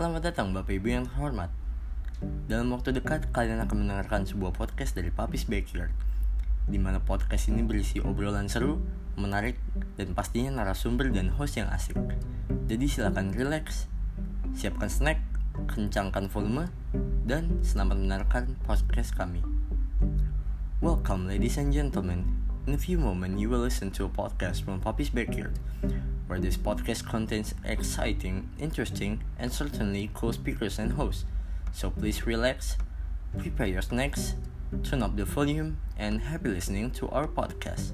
Selamat datang Bapak Ibu yang terhormat. Dalam waktu dekat kalian akan mendengarkan sebuah podcast dari Papis Backyard di mana podcast ini berisi obrolan seru, menarik, dan pastinya narasumber dan host yang asik. Jadi silakan relax, siapkan snack, kencangkan volume, dan selamat mendengarkan podcast kami. Welcome ladies and gentlemen. In a few moments, you will listen to a podcast from Poppy's Backyard, where this podcast contains exciting, interesting, and certainly cool speakers and hosts. So please relax, prepare your snacks, turn up the volume, and happy listening to our podcast.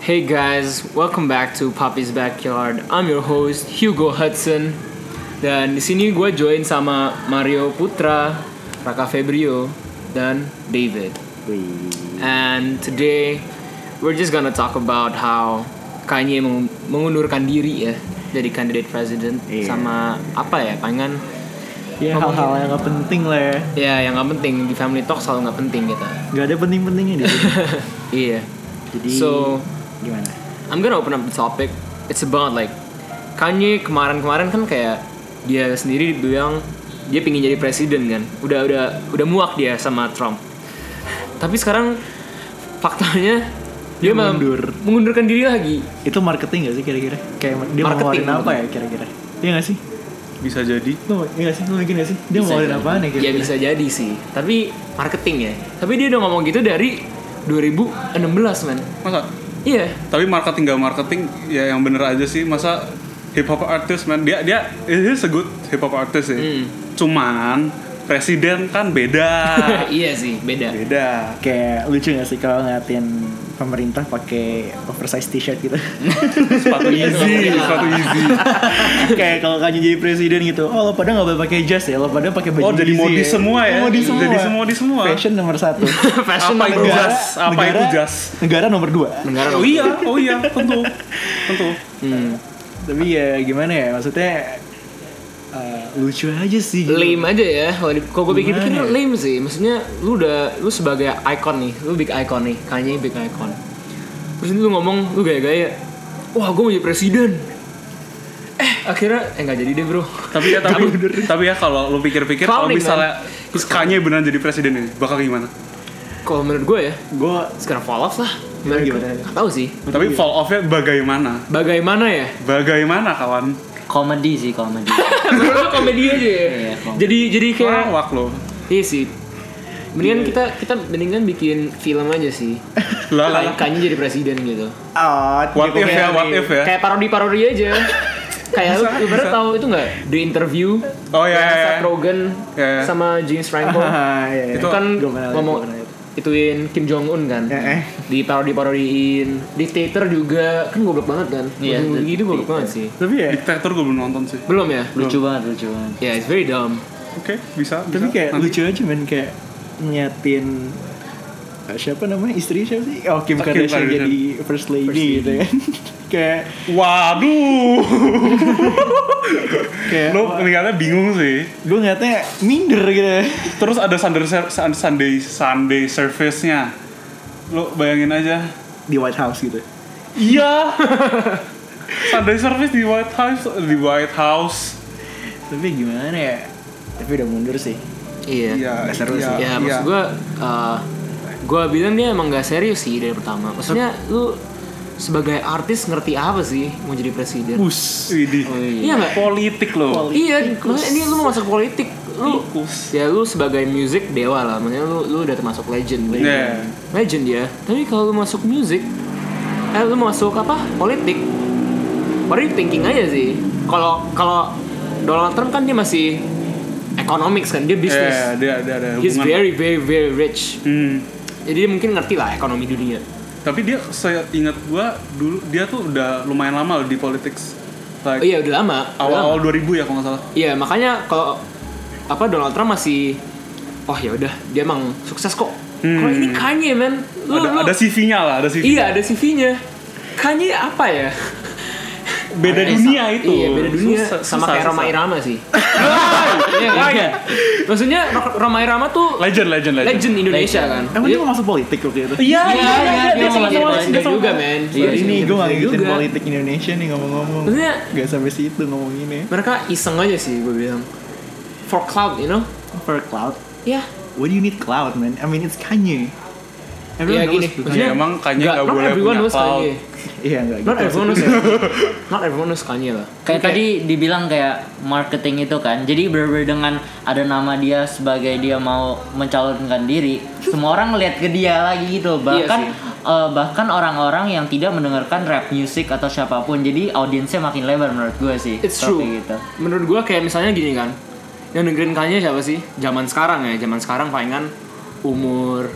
Hey guys, welcome back to Poppy's Backyard. I'm your host Hugo Hudson. Dan di sini gue join sama Mario Putra, Raka Febrio, dan David. And today we're just gonna talk about how Kanye meng- mengundurkan diri ya jadi candidate president Iya. sama apa ya pengen Ya hal-hal yang gak penting lah ya ya yang nggak penting di family talk selalu nggak penting gitu. Gak ada penting-pentingnya di sini Iya. Jadi So gimana? I'm gonna open up the topic. It's about like Kanye kemarin-kemarin kan kayak dia sendiri bilang dia pingin jadi presiden kan. Udah udah udah muak dia sama Trump. Tapi sekarang faktanya dia, Dia mundur. mengundurkan diri lagi. Itu marketing gak sih kira-kira? Kayak dia mau Marketing, ngeluarin apa ya kira-kira? Iya gak sih? bisa jadi Lu iya gak sih? Lu mikir gak sih? Dia mau ngeluarin jadi. apaan ya Ya kira-kira? bisa jadi sih. Tapi marketing ya. Tapi dia udah ngomong gitu dari 2016 man. masa Iya. tapi marketing gak marketing ya yang bener aja sih masa hip hop artist man. Dia dia he's a good hip hop artist sih. Hmm. cuman presiden kan beda. Iya sih, beda. beda. Kayak lucu gak sih kalau ngeliatin pemerintah pakai oversize t-shirt gitu? Sepatu easy sepatu easy Kayak kalau Kanye jadi presiden gitu Oh lo pada gak boleh pakai jas ya? Lo pada pakai baju oh jadi easy modis semua ya? Oh, modis semua jadi semua. di semua. Fashion nomor satu. Fashion apa itu jas? apa negara, itu jas? Negara nomor dua. Negara oh iya oh iya tentu tentu. Hmm. Tapi ya gimana ya Maksudnya eh, Lucu aja sih gitu. lame aja ya kalau gue pikir-pikir ya? lame sih. Maksudnya lu udah lu sebagai icon nih lu big icon nih Kanye big icon terus lu ngomong lu gaya-gaya wah gue mau jadi presiden. Eh akhirnya eh nggak jadi deh bro. Tapi ya tapi tapi ya kalau lu pikir-pikir kalau misalnya Kanye beneran jadi presiden ini bakal gimana? Kalau menurut gue ya Gue sekarang fall off lah Gimana, gimana? Gak tahu sih. Tapi fall off-nya bagaimana? Bagaimana ya? Bagaimana kawan? Komedi sih komedi. Menurut komedi aja ya? Iya, komedi. jadi jadi kayak lawak lo iya sih. Mendingan kita kita mendingan bikin film aja sih. Lah lah. Kayak Kanye jadi presiden gitu. Oh, what if ya what if ya? kayak parodi-parodi aja. Kayak lu, lu pernah tahu itu nggak? The Interview Oh, iya, iya, Seth iya. Rogen Iya, iya. sama James Franco. Iya, iya. itu kan ngomong. Ituin Kim Jong Un kan. Eh, eh. di parodi parodiin Dictator juga kan goblok banget kan? Iya, Ujung-ujung gitu goblok banget sih. Tapi ya? Diktator gue belum nonton sih. Belum ya? Lucu banget lucu banget. Ya it's very dumb. Oke bisa Tapi bisa. kayak Nanti. lucu aja men. Kayak Nyatin eh, Siapa namanya? Istri siapa sih? Oh Kim Oh, Kim Kardashian Kardashian. jadi first lady, First lady. gitu kan Kayak Waduh. Kayak Lo ngeliatnya bingung sih. Gue ngeliatnya minder gitu Terus ada Sunday, Sunday, Sunday service-nya. Lo bayangin aja. Di White House gitu. Iya. Sunday service di White House Di White House. Tapi gimana ya? Tapi udah mundur sih. Iya. Iya nggak seru iya, sih. ya iya. maksud gue gue bilang dia emang gak serius sih dari pertama. Maksudnya lu sebagai artis ngerti apa sih mau jadi presiden Bus Widih Oh, iya. iya Politik lo Iya, maksudnya ini lu mau masuk politik, lu Tikus. ya lu sebagai music dewa lah, maksudnya lu lu udah termasuk legend, Iya. legend ya. Tapi kalau lu masuk music, eh lu masuk apa? Politik, you thinking aja sih? Kalau kalau Donald Trump kan dia masih economics kan, dia bisnis. Iya dia ada ada He's hubungan very very very rich. Hmm. Jadi dia mungkin ngerti lah ekonomi dunia. Tapi dia saya ingat gua dulu dia tuh udah lumayan lama loh di politics. Oh Like iya udah lama. awal-awal 2000 ya kalau nggak salah. Iya makanya kalau apa Donald Trump masih oh ya udah dia emang sukses kok. Kalau ini Kanye man, lu, ada lu- ada CV-nya lah, ada CV. iya ada CV-nya. Kanye apa ya? Beda dunia itu. Iya, beda dunia. Susah, sama susah, kayak Roma. Irama sih. Iya, kan? Iya. Maksudnya Ro- Roma Irama tuh Legend, legend, legend. legend Indonesia kan. Emang dia mau masuk politik waktu itu? Iya, Iya, iya, dia dia mau sama jadi sama legend dia juga men. Iya, ini gue gak ngikutin politik Indonesia nih ngomong-ngomong Maksudnya Gak sampai situ ngomonginnya mereka iseng aja sih gue bilang. For cloud, you know? For cloud Ya. What do you need cloud man? I mean it's Kanye Iya gini. knows Maksudnya Ya, emang Kanye nggak- nggak not boleh everyone punya knows cloud. Kanye. Iya enggak Not gitu everyone knows maksudnya. Not everyone knows Kanye lah. Kayak tadi dibilang kayak marketing itu kan. Jadi bener-bener dengan ada nama dia sebagai dia mau mencalonkan diri, semua orang ngeliat ke dia lagi gitu. Bahkan sih. eh, bahkan orang-orang yang tidak mendengarkan rap music atau siapa pun. Jadi audiensnya makin lebar menurut gue sih. It's true. Gitu. Menurut gua kayak misalnya gini kan. Yang dengerin Kanye siapa sih? Zaman sekarang ya, zaman sekarang palingan umur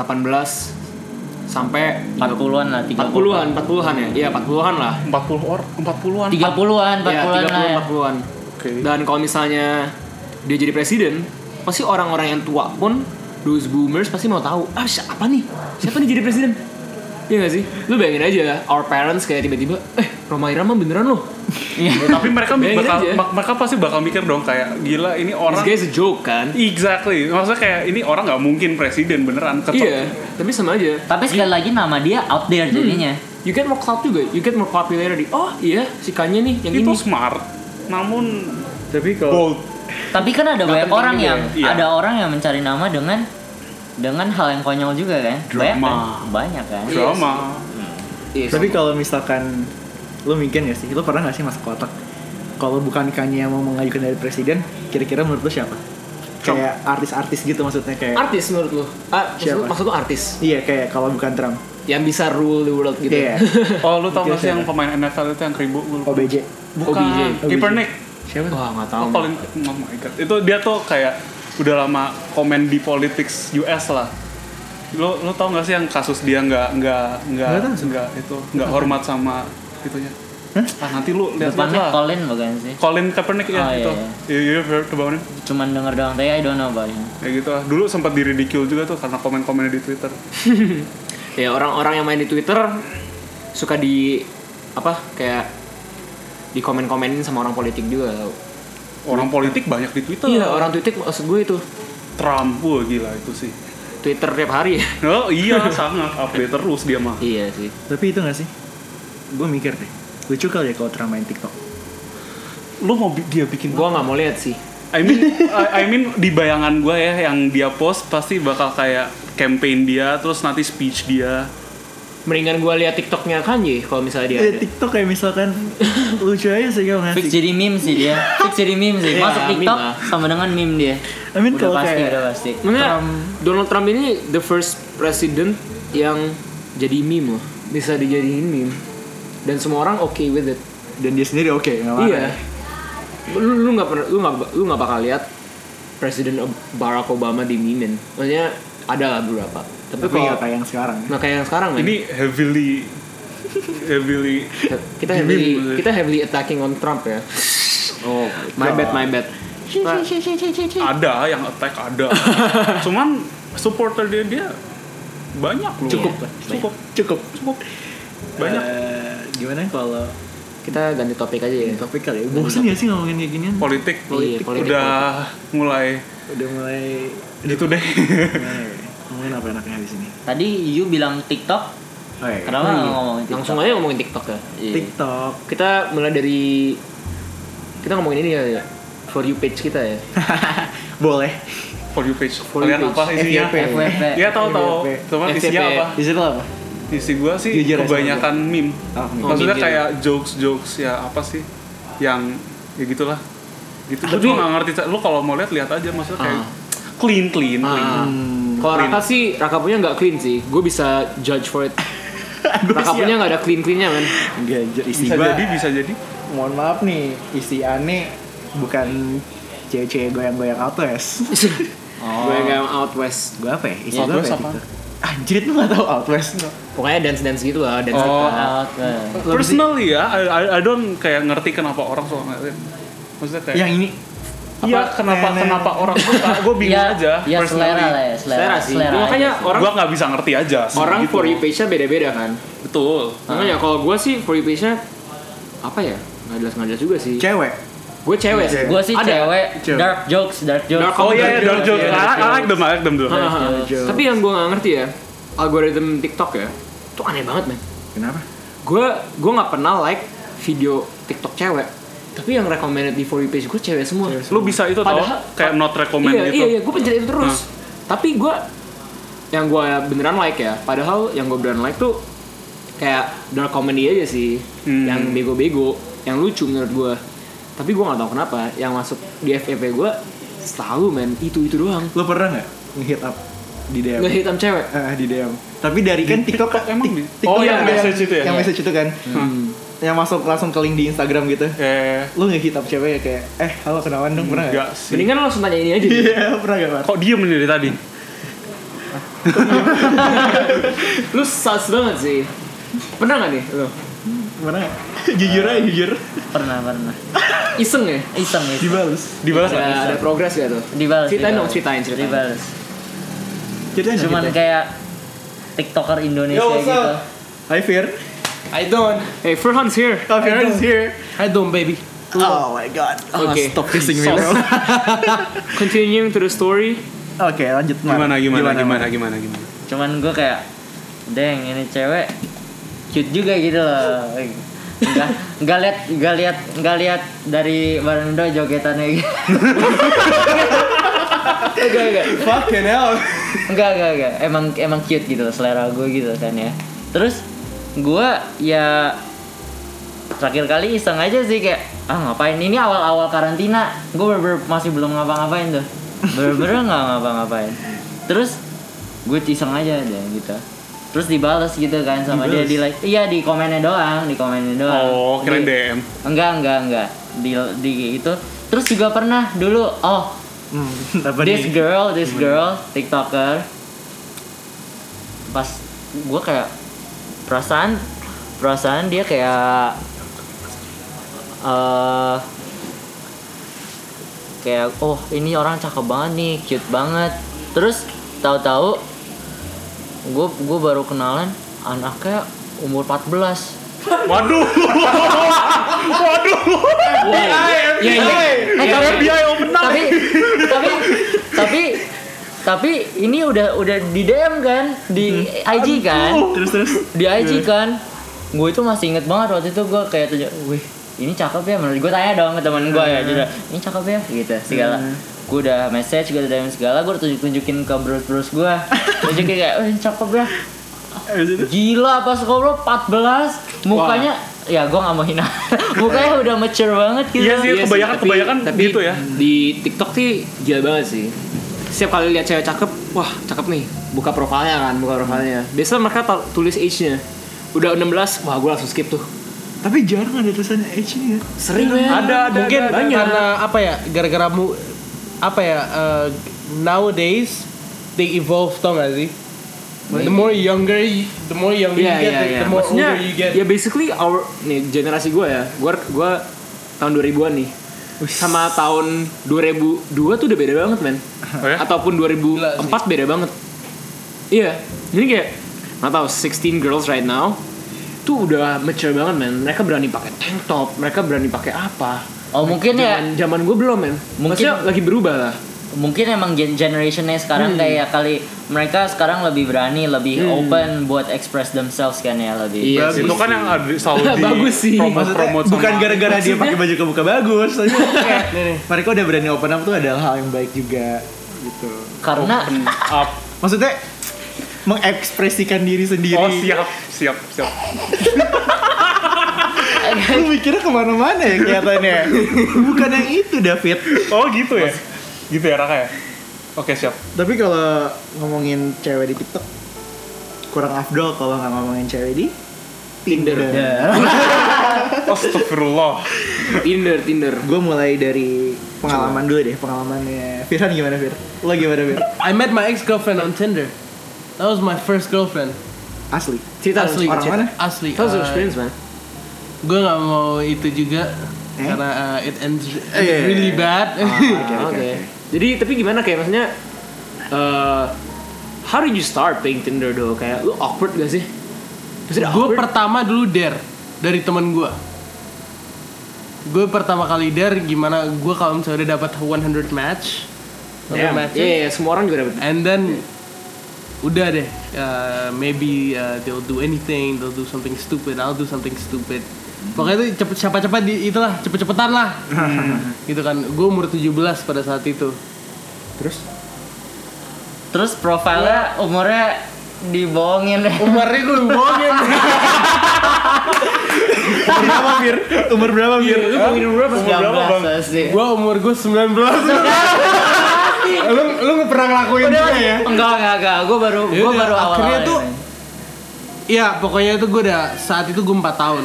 18 sampai 40-an lah, 30 40-an, 40-an ya. Iya, 40-an lah. 40 or 40-an. 30-an, 40-an Iya, lah. 30-an, ya. 40-an. Oke. Dan kalau misalnya dia jadi presiden, pasti orang-orang yang tua pun those boomers pasti mau tahu, ah siapa nih? Siapa nih jadi presiden? Iya gak sih? Lu bayangin aja, our parents kayak tiba-tiba, eh Roma Irama beneran loh? Iya. Tapi mereka Bayangin bakal aja. mak- mereka pasti bakal mikir dong kayak gila ini This orang guy's a joke kan? Exactly. Maksudnya kayak ini orang nggak mungkin presiden beneran. Ketok. Iya, tapi sama aja. Tapi sekali lagi nama dia out there jadinya. You get more clout juga, you get more popularity. Oh iya, si Kanye nih yang Itu ini. smart. Namun Tapi kalau bold. Tapi kan ada banyak orang yang ya. Iya. ada orang yang mencari nama dengan dengan hal yang konyol juga kan. Banyak Drama. kan? Banyak kan. Iya Drama. Iya, Tapi sama. kalau misalkan Lu mikir gak sih? Lu pernah gak sih masuk kotak? Kalau bukan Kanye yang mau mengajukan dari presiden Kira-kira menurut lu siapa? Kayak artis-artis gitu maksudnya kayak artis menurut lu? Ah, maksud, Siapa? maksud lu artis Iya kayak kalau bukan Trump yang bisa rule the world gitu. Iya Oh lu tau gak sih yang pemain NFL itu yang keribu? OBJ Bukan. OBJ. Kaepernick. Siapa? Wah nggak tahu. Oh, Colin, oh my god. Itu dia tuh kayak udah lama komen di politics US lah. Lo lo tau gak sih yang kasus dia nggak nggak nggak Nggak itu nggak hormat sama itunya. Ah nanti lu lihat Depannya lah. Colin bukan sih? Colin Kaepernick ya Oh, iya, itu. iya. You, you heard about him? Cuman denger doang tapi I don't know about him. Kayak gitu lah. Dulu sempat di ridicule juga tuh karena komen-komennya di Twitter. Ya orang-orang yang main di Twitter suka di apa kayak di komen-komenin sama orang politik juga. Orang politik banyak di Twitter. Iya orang politik maksud gue itu Trump, wah gila itu sih. Twitter tiap hari ya. Oh iya sangat update terus dia mah. iya sih. Tapi itu gak sih? Gue mikir deh Lucu kali ya kalau Trump main TikTok Lu mau bi- dia bikin Gue nggak mau lihat sih. I mean, I, I mean di bayangan gue ya yang dia post pasti bakal kayak campaign dia terus nanti speech dia. Mendingan gue lihat TikToknya Kanye kalau misalnya dia ada. TikTok kayak misalkan Lucu aja sih kalau Fix ngasih jadi meme sih dia. Fix jadi meme sih. Iya, Masuk meme TikTok lah. sama dengan meme dia. I mean udah pasti, kayak udah pasti. Maksudnya Trump- Donald Trump ini the first president yang jadi meme loh. Bisa dijadiin meme. Dan semua orang oke with it. Dan dia sendiri oke nggak marah Iya. Lu lu nggak pernah lu nggak lu nggak bakal lihat Presiden Barack Obama di meme Maksudnya ada lah beberapa. Tapi, Tapi kalau kayak yang sekarang ya. nggak kayak yang sekarang men. Ini heavily heavily kita heavily kita heavily attacking on Trump ya. Oh, my bad, my bad. Nah, ada yang attack ada. Cuman supporter dia dia banyak loh. Cukup lah. Cukup. Cukup. Cukup. Banyak. Eh, gimana kalau kita ganti topik aja ya. topik kali ya? Bosan ya sih ngomongin kayak ginian? Politik, Politik, politik, udah mulai Udah mulai gitu deh. gimana ya? Ngomongin apa enaknya di sini? Tadi you bilang TikTok. Oh, iya. Kenapa Oh, iya. ngomongin TikTok? Langsung aja ngomongin TikTok ya. Iya. TikTok. Kita mulai dari kita ngomongin ini kali ya. For you page kita ya. Boleh. For you page. For you Kalian page. apa isinya? FYP. FWP. Iya tahu tahu. FYP. Cuman FYP. isinya apa? Di situ apa? Isi gua sih Jujur kebanyakan meme. Oh, meme. Maksudnya meme, kayak jokes-jokes ya apa sih yang ya gitulah. Gitu. Tapi Tapi- gua nggak ngerti. Lu kalau mau lihat lihat aja maksudnya kayak Ah. clean clean clean. Kalau. Raka sih, Raka punya nggak clean sih. Gue bisa judge for it. Raka punya nggak ada clean cleannya. Enggak, isi Bisa gua- jadi bisa jadi. Mohon maaf nih, isi aneh bukan cewek-cewek goyang-goyang outwest. Gue yang out west. gue apa ya? Isi Out gue apa West ya? apa? Anjir lu gak tau outwest Pokoknya dance dance gitu lah, dance Oh. Oke. Personally ya, I, I, I don't kayak ngerti kenapa orang suka ngeliatin. Maksudnya kayak Yang ini Iya, Apa? kenapa Nenek. kenapa orang suka? Gue bingung Iya, aja. Iya selera lah ya, selera. Selera sih. Selera Makanya aja sih. orang Gue nggak bisa ngerti aja. sih, orang gitu. for you page-nya beda-beda kan. Betul. Makanya kalau gue sih for you page-nya apa ya nggak jelas nggak jelas juga sih Cewek. gue cewek sih Gue sih Ada. cewek, dark jokes, dark jokes. Dark Oh iya, iya, dark joke. Iya, I dark I like them, I like them jokes. tapi yang gue nggak ngerti ya algoritma TikTok ya itu aneh banget men Kenapa? gue gue nggak pernah like video TikTok cewek tapi yang recommended di for you page gue cewek semua Lu bisa itu tau, Padahal- kayak not recommend iya, gitu. Iya, iya, gue pencet itu terus. Tapi gue yang gue beneran like ya, padahal yang gue beneran like tuh kayak dark comedy aja sih, Hmm. yang bego-bego, yang lucu menurut gue. Tapi gue nggak tahu kenapa yang masuk di FYP gue selalu men itu itu doang. Lo pernah nggak nge-hit up di DM? Nggak hitam cewek. Eh, di DM. Tapi dari kan TikTok emang TikTok Oh, yang ada message itu ya? Yang message itu kan. Hmm. Yang masuk langsung ke link di Instagram gitu. Eh, Lu nge-hit up cewek ya kayak, eh halo kenalan dong pernah enggak nggak? sih. Mendingan lo langsung tanya ini aja. Iya pernah gak Mar? Kok diem dari tadi? lu sus banget sih. Pernah gak nih lo? Pernah nggak? jujur aja jujur. Pernah, pernah. Iseng ya? Iseng itu. Dibalas. Dibalas nggak? Ada, ada progres gak tuh? Dibalas. Ceritain dong, ceritain. Ceritain dong, Cuman kayak TikToker Indonesia Yo, gitu. Hi Fir. I don't. Hey, Furhan's here. Oh, is here. I don't, baby. Oh my god. Oke. Stop kissing me bro. Continuing to the story. Oke lanjut Mar. Gimana, gimana, gimana, gimana, gimana? Cuman gue kayak, deng ini cewek cute juga gitu loh. Enggak, enggak lihat, enggak lihat, enggak lihat dari Barando jogetannya gitu. Enggak, enggak. Fucking hell. enggak, enggak, enggak. Emang emang cute gitu loh, selera gue gitu kan ya. Terus gue ya terakhir kali iseng aja sih kayak ah ngapain? Ini awal-awal karantina. Gue bener-bener masih belum ngapa-ngapain tuh. Bener-bener nggak ngapa-ngapain. Terus gue iseng aja deh gitu. Terus dibales gitu kan sama dia di like iya di komennya doang di komennya doang. Oh, keren Di- DM. enggak enggak enggak. Di di itu. Terus juga pernah dulu oh Hmm, this nih? girl this girl tiktoker. Pas gue kayak perasaan perasaan dia kayak eh kayak oh ini orang cakep banget nih cute banget terus tahu-tahu gue gue baru kenalan anaknya umur 14 Waduh. Waduh. Iya, iya. Eh, tapi, FBI open up. tapi, tapi, tapi, tapi ini udah udah di DM kan, di IG kan, Terus terus. di IG kan. Gue itu masih inget banget waktu itu gue kayak tunjuk, wih ini cakep ya. Menurut gue tanya dong ke teman gue ya, juga ini cakep ya? Gitu segala. Gue udah message, gue udah DM segala, gue udah tunjuk tunjukin ke bros bros gue, tunjukin kayak, wih ini cakep ya. Gila pas ngobrol 14 mukanya ya gue gak mau hina. Mukanya udah mature banget gitu. Iya sih, Iya kebanyakan tapi- kebanyakan tapi gitu ya. Di TikTok sih gila banget sih. Setiap kali lihat cewek cakep, wah cakep nih. Buka profilnya kan, buka profilnya. Biasa mereka tulis age-nya. Udah 16, wah gue langsung skip tuh. Tapi jarang ada tulisannya H nih ya. Sering men. Ada, ada, Mungkin ada, ada. banyak. karena apa ya? Gara-gara mu apa ya? uh, nowadays they evolve tau gak sih? The more younger, you- the more younger Iya you get, iya iya. the more Maksudnya older you get. ya basically our nih generasi gue ya. Gue gua tahun 2000-an nih. Sama tahun 2002 tuh udah beda banget men. Oh ya? Ataupun 2004 beda banget. Iya. Jadi kayak nggak tahu 16 girls right now tuh udah mature banget men. Mereka berani pakai tank top, mereka berani pakai apa. oh mungkin ya Zaman zaman gue belum men. Mungkin- Maksudnya lagi berubah lah. Mungkin emang gen generationnya sekarang kayak kali mereka sekarang lebih berani lebih open buat express themselves kan ya lebih Iya Itu kan yang ada selalu di Bagus sih. promote promote Bukan gara-gara dia pakai baju kebuka bagus, tapi kayak mereka udah berani open up tuh adalah hal yang baik juga gitu. karena up. Maksudnya mengekspresikan diri sendiri. Oh siap, siap, siap. Lu mikirnya ke mana-mana ya kelihatannya. Bukan yang itu David. Oh gitu ya, gitu ya Raka ya. Oke siap. Tapi kalau ngomongin cewek di TikTok kurang afdol kalau nggak ngomongin cewek di Tinder. Astagfirullah. Tinder, Tinder. Gue mulai dari pengalaman dulu deh, pengalamannya. Firhan gimana Fir? Lo gimana Fir? I met my ex girlfriend on Tinder. That was my first girlfriend. Asli. Cerita Asli. Orang mana? Asli. Us your uh, experience man. gue nggak mau itu juga Eh? karena uh, it ends Eh, iya, iya, really iya. bad. Oke, Oke. oke, oke. Jadi tapi gimana kayak maksudnya eh how did you start playing Tinder do? Kayak lu awkward gak sih? Gue pertama dulu dare dari temen gue. gue pertama kali there gimana gue kalau misalnya udah dapat 100 match Iya, 100 matches, iya, iya, semua orang juga dapat. and then udah deh uh, maybe uh, they'll do anything they'll do something stupid I'll do something stupid pokoknya itu cepet siapa cepat di itulah cepet cepetan lah gitu kan gue umur 17 pada saat itu Terus Terus profilnya umurnya dibohongin deh. umurnya gue bohongin umur berapa Bir? Umur berapa Bir? Lu pengen berapa? Umur berapa, Bang? gue umur gue 19 lu lu nggak pernah ngelakuin juga ya Enggak, enggak, enggak. Gue baru gue baru awal. akhirnya tuh Iya, pokoknya itu gue udah saat itu gue 4 tahun.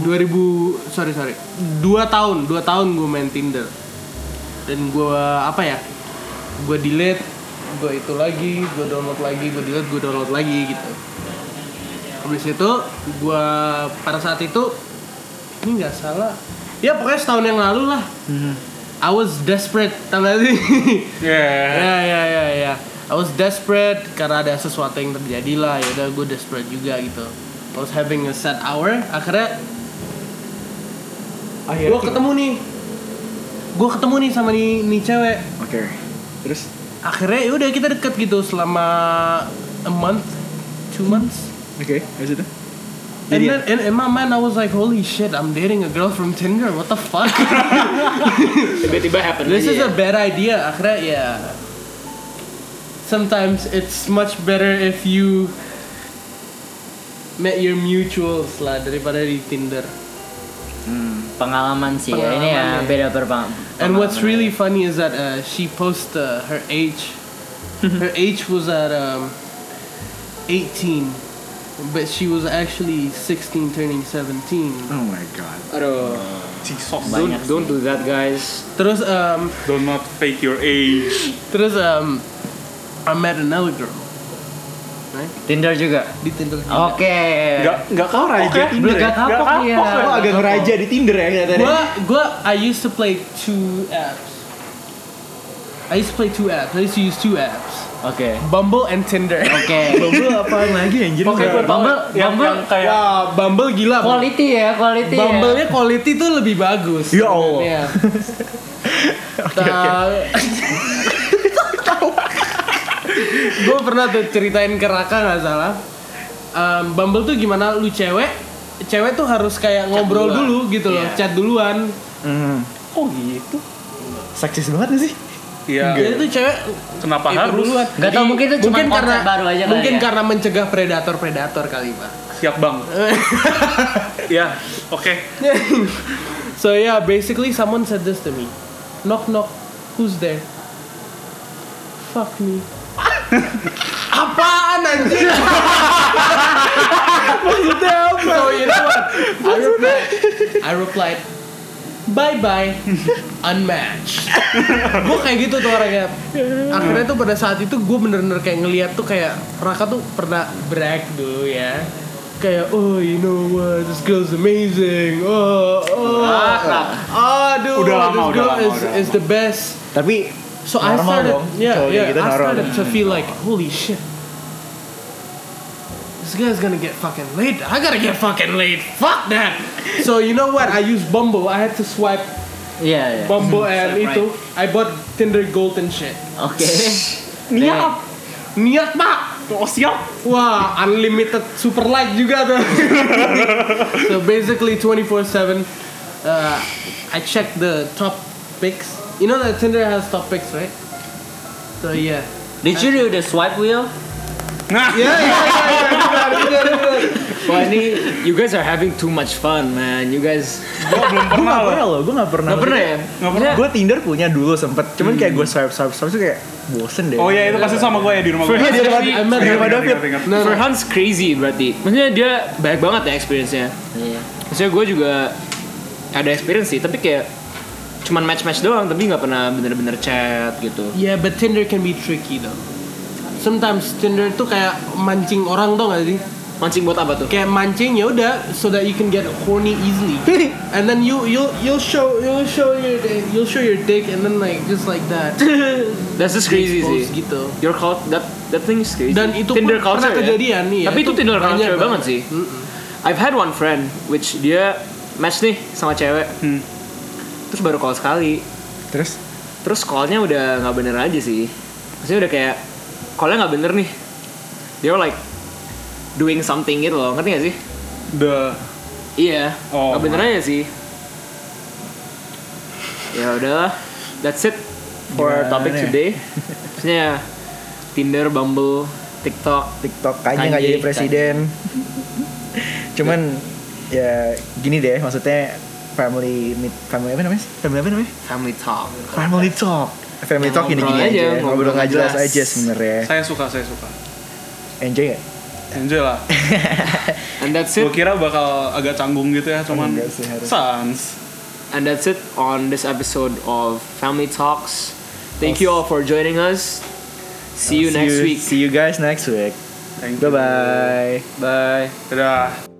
2000 sorry sorry. 2 tahun, 2 tahun gue main Tinder. Dan gue apa ya? Gue delete, gue itu lagi, gue download lagi, gue delete, gue download lagi gitu. Habis itu gue pada saat itu ini nggak salah. Ya pokoknya setahun yang lalu lah. I was desperate, tau gak sih? Ya. ya ya ya ya I was desperate karena ada sesuatu yang terjadi lah ya udah gue desperate juga gitu I was having a sad hour akhirnya Akhirnya gue ketemu nih gue ketemu nih sama nih nih cewek Oke. Terus akhirnya ya udah kita deket gitu selama a month two months oke, habis itu? And Jadi then in, in my mind I was like holy shit I'm dating a girl from Tinder what the fuck Tiba-tiba happen This is ya. a bad idea. Akhirnya ya. Sometimes it's much better if you met your mutuals lah daripada di Tinder. Hmm, pengalaman sih ya. Ini ya ya. beda berpang. And what's really funny is that uh, she post uh, her age. her age was at um, 18, but she was actually 16, turning 17. Oh my god. Aduh. Jesus. Don't, don't do that guys. Terus um, Do not not fake your age. terus um, I met another girl. Tinder juga. Di Tinder. juga. Oke. Enggak enggak kapok raja ya. Tinder Belum gak kapok dia. Oh, agak ngeraja di Tinder ya kelihatannya. Gua, gua, I used to play two apps. I used to play two apps. I used to use two apps. Oke. Bumble and Tinder. Oke. Bumble apaan lagi anjir? Oke, tau. Bumble, Yang, Bumble, yang kayak Wah, Bumble gila. Quality ya, quality ya. Bumble-nya quality tuh lebih bagus. Ya Allah. sebenarnya. gue pernah tuh ceritain ke Raka nggak salah. Um, Bumble tuh gimana? Lu cewek, cewek tuh harus kayak ngobrol duluan. dulu gitu loh, Iya. chat duluan. Hmm. oh gitu. Seksis banget gak sih? Iya. Jadi tuh cewek Kenapa itu harus? duluan. Nggak tahu, mungkin itu cuma konsep karena baru aja kali Mungkin ya. karena mencegah predator-predator kali, Pak. Siap, Bang. Ya, oke. so yeah, basically someone said this to me. Knock knock, who's there? Fuck me. Apaan anjir? Maksudnya apa? So you know what? I replied, I replied, bye bye, unmatched. gue kayak gitu tuh orangnya. Akhirnya tuh pada saat itu gue bener-bener kayak ngeliat tuh kayak Raka tuh pernah brag dulu ya. Kayak oh you know what this girl's amazing. Oh oh. Oh dude, Udah lama, this udah girl lama, is udah is the best. Tapi So I started, dong. yeah, Cowok yeah. gitu I normal. started to feel like, holy shit, this guy's gonna get fucking laid. I gotta get fucking laid. Fuck that. so you know what? I used Bumble. I had to swipe Yeah. iya. Bumble and Swipe itu. I bought Tinder Gold and shit. Oke. Niat, niat pak. Oh, siap. Wah, unlimited super like juga tuh. so basically 24/7 uh, I check the top picks. You know that Tinder has top picks, right? So yeah. Did you do the swipe wheel? Nah, Yeah, yeah, yeah, yeah. Wah ini you guys are having too much fun man. You guys gua belum gue pernah gak loh. pernah loh, gue gak pernah. nggak pernah ya? Nggak pernah. Gue Tinder punya dulu sempet, cuman kayak gue swipe swipe swipe tuh kayak bosen deh. Oh iya, itu pasti sama gue ya di rumah gue. Firhan dia actually- I met Iya, her. Pak David. Crazy berarti. Maksudnya dia banyak banget ya experience-nya. Iya. Maksudnya gue juga ada experience sih, tapi kayak cuman match-match doang, tapi nggak pernah bener-bener chat gitu. Yeah, but Tinder can be tricky though. Sometimes Tinder tuh kayak mancing orang tau gak sih? Mancing buat apa tuh? Kayak mancing ya udah so that you can get horny easily. and then you you'll you'll show you'll show your you'll show your dick and then like just like that. That's just crazy sih. gitu. Your cult that that thing is crazy. Dan itu Tinder pun pernah culture ya. kejadian nih. Tapi itu Tinder banyak culture banget sih. Mm-mm. I've had one friend which dia match nih sama cewek Hmm. Terus baru call sekali. Terus? Terus callnya udah nggak bener aja sih. Maksudnya udah kayak callnya nggak bener nih. They were like doing something gitu loh. Ngerti gak sih? The iya. Oh, nggak bener my. aja sih. Ya udahlah. That's it for our Gimana topic ya? today. Maksudnya Tinder Bumble TikTok. TikTok kayaknya nggak jadi presiden. Cuman ya gini deh, maksudnya family meet family apa namanya? Family apa namanya? Family Talk Family talk. Family Ya, talk gini gini aja, aja, ngobrol nggak jelas aja sebenarnya. saya suka, saya suka. Enjoy gak? Enjoy lah. and that's it Gue kira bakal agak canggung gitu ya, cuman sih, sans. And that's it on this episode of Family Talks. Thank you all for joining us. See you next week. See you guys next week. Thank you. Bye bye. Bye. Dadah.